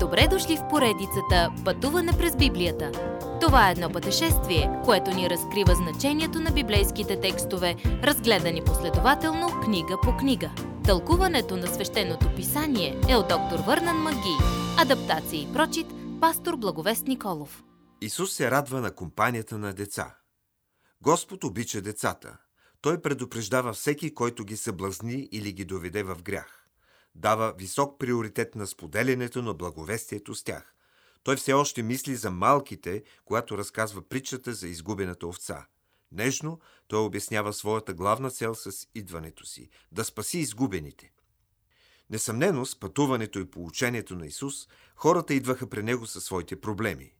Добре дошли в поредицата Пътуване през Библията. Това е едно пътешествие, което ни разкрива значението на библейските текстове, разгледани последователно книга по книга. Тълкуването на свещеното писание е от доктор Върнан Маги. Адаптация и прочит, пастор Благовест Николов. Исус се радва на компанията на деца. Господ обича децата. Той предупреждава всеки, който ги съблазни или ги доведе в грях дава висок приоритет на споделянето на благовестието с тях. Той все още мисли за малките, когато разказва притчата за изгубената овца. Нежно той обяснява своята главна цел с идването си – да спаси изгубените. Несъмнено, с пътуването и получението на Исус, хората идваха при Него със своите проблеми.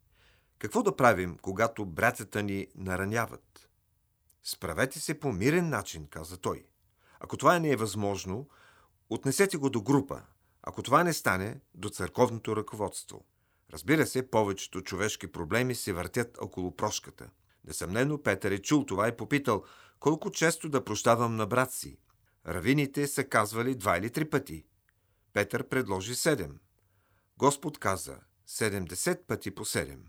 Какво да правим, когато братята ни нараняват? Справете се по мирен начин, каза той. Ако това не е възможно, Отнесете го до група. Ако това не стане, до църковното ръководство. Разбира се, повечето човешки проблеми се въртят около прошката. Несъмнено, Петър е чул това и попитал, колко често да прощавам на брат си. Равините са казвали два или три пъти. Петър предложи седем. Господ каза 70 пъти по седем.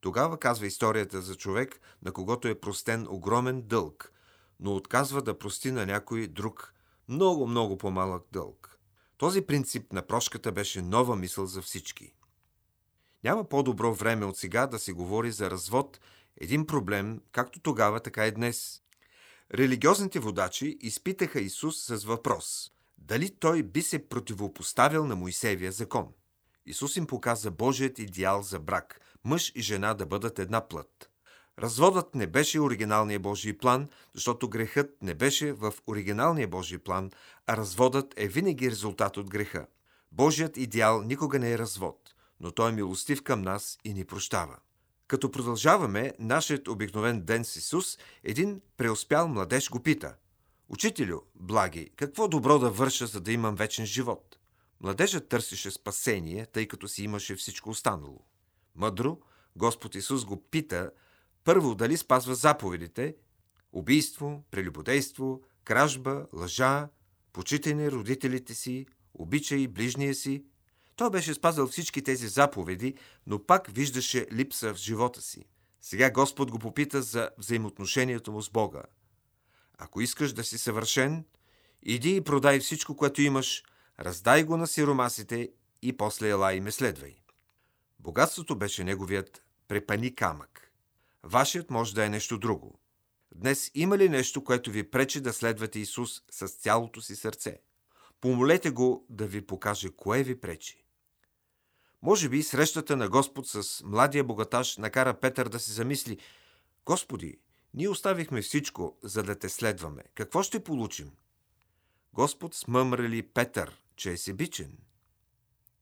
Тогава казва историята за човек, на когото е простен огромен дълг, но отказва да прости на някой друг много, много по-малък дълг. Този принцип на прошката беше нова мисъл за всички. Няма по-добро време от сега да се говори за развод, един проблем, както тогава, така и днес. Религиозните водачи изпитаха Исус с въпрос – дали той би се противопоставил на Моисеевия закон. Исус им показа Божият идеал за брак – мъж и жена да бъдат една плът. Разводът не беше оригиналния Божий план, защото грехът не беше в оригиналния Божий план, а разводът е винаги резултат от греха. Божият идеал никога не е развод, но той е милостив към нас и ни прощава. Като продължаваме нашият обикновен ден с Исус, един преуспял младеж го пита Учителю, благи, какво добро да върша, за да имам вечен живот? Младежът търсеше спасение, тъй като си имаше всичко останало. Мъдро, Господ Исус го пита първо, дали спазва заповедите убийство, прелюбодейство, кражба, лъжа, почитане родителите си, обичай ближния си. Той беше спазал всички тези заповеди, но пак виждаше липса в живота си. Сега Господ го попита за взаимоотношението му с Бога. Ако искаш да си съвършен, иди и продай всичко, което имаш, раздай го на сиромасите и после ела и ме следвай. Богатството беше неговият препани камък. Вашият може да е нещо друго. Днес има ли нещо, което ви пречи да следвате Исус с цялото си сърце? Помолете го да ви покаже кое ви пречи. Може би срещата на Господ с младия богаташ накара Петър да се замисли Господи, ние оставихме всичко, за да те следваме. Какво ще получим? Господ смъмрали Петър, че е себичен?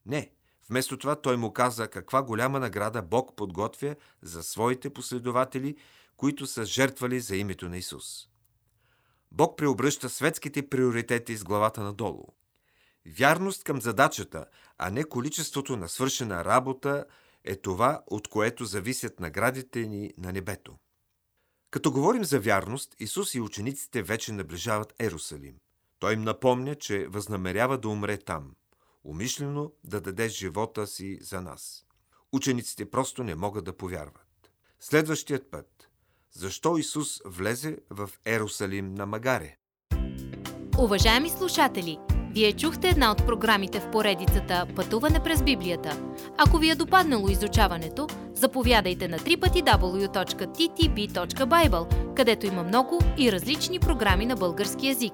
Не. Вместо това той му каза каква голяма награда Бог подготвя за своите последователи, които са жертвали за името на Исус. Бог преобръща светските приоритети с главата надолу. Вярност към задачата, а не количеството на свършена работа е това, от което зависят наградите ни на небето. Като говорим за вярност, Исус и учениците вече наближават Ерусалим. Той им напомня, че възнамерява да умре там умишлено да даде живота си за нас. Учениците просто не могат да повярват. Следващият път. Защо Исус влезе в Ерусалим на Магаре? Уважаеми слушатели, вие чухте една от програмите в поредицата Пътуване през Библията. Ако ви е допаднало изучаването, заповядайте на www.ttb.bible, където има много и различни програми на български язик.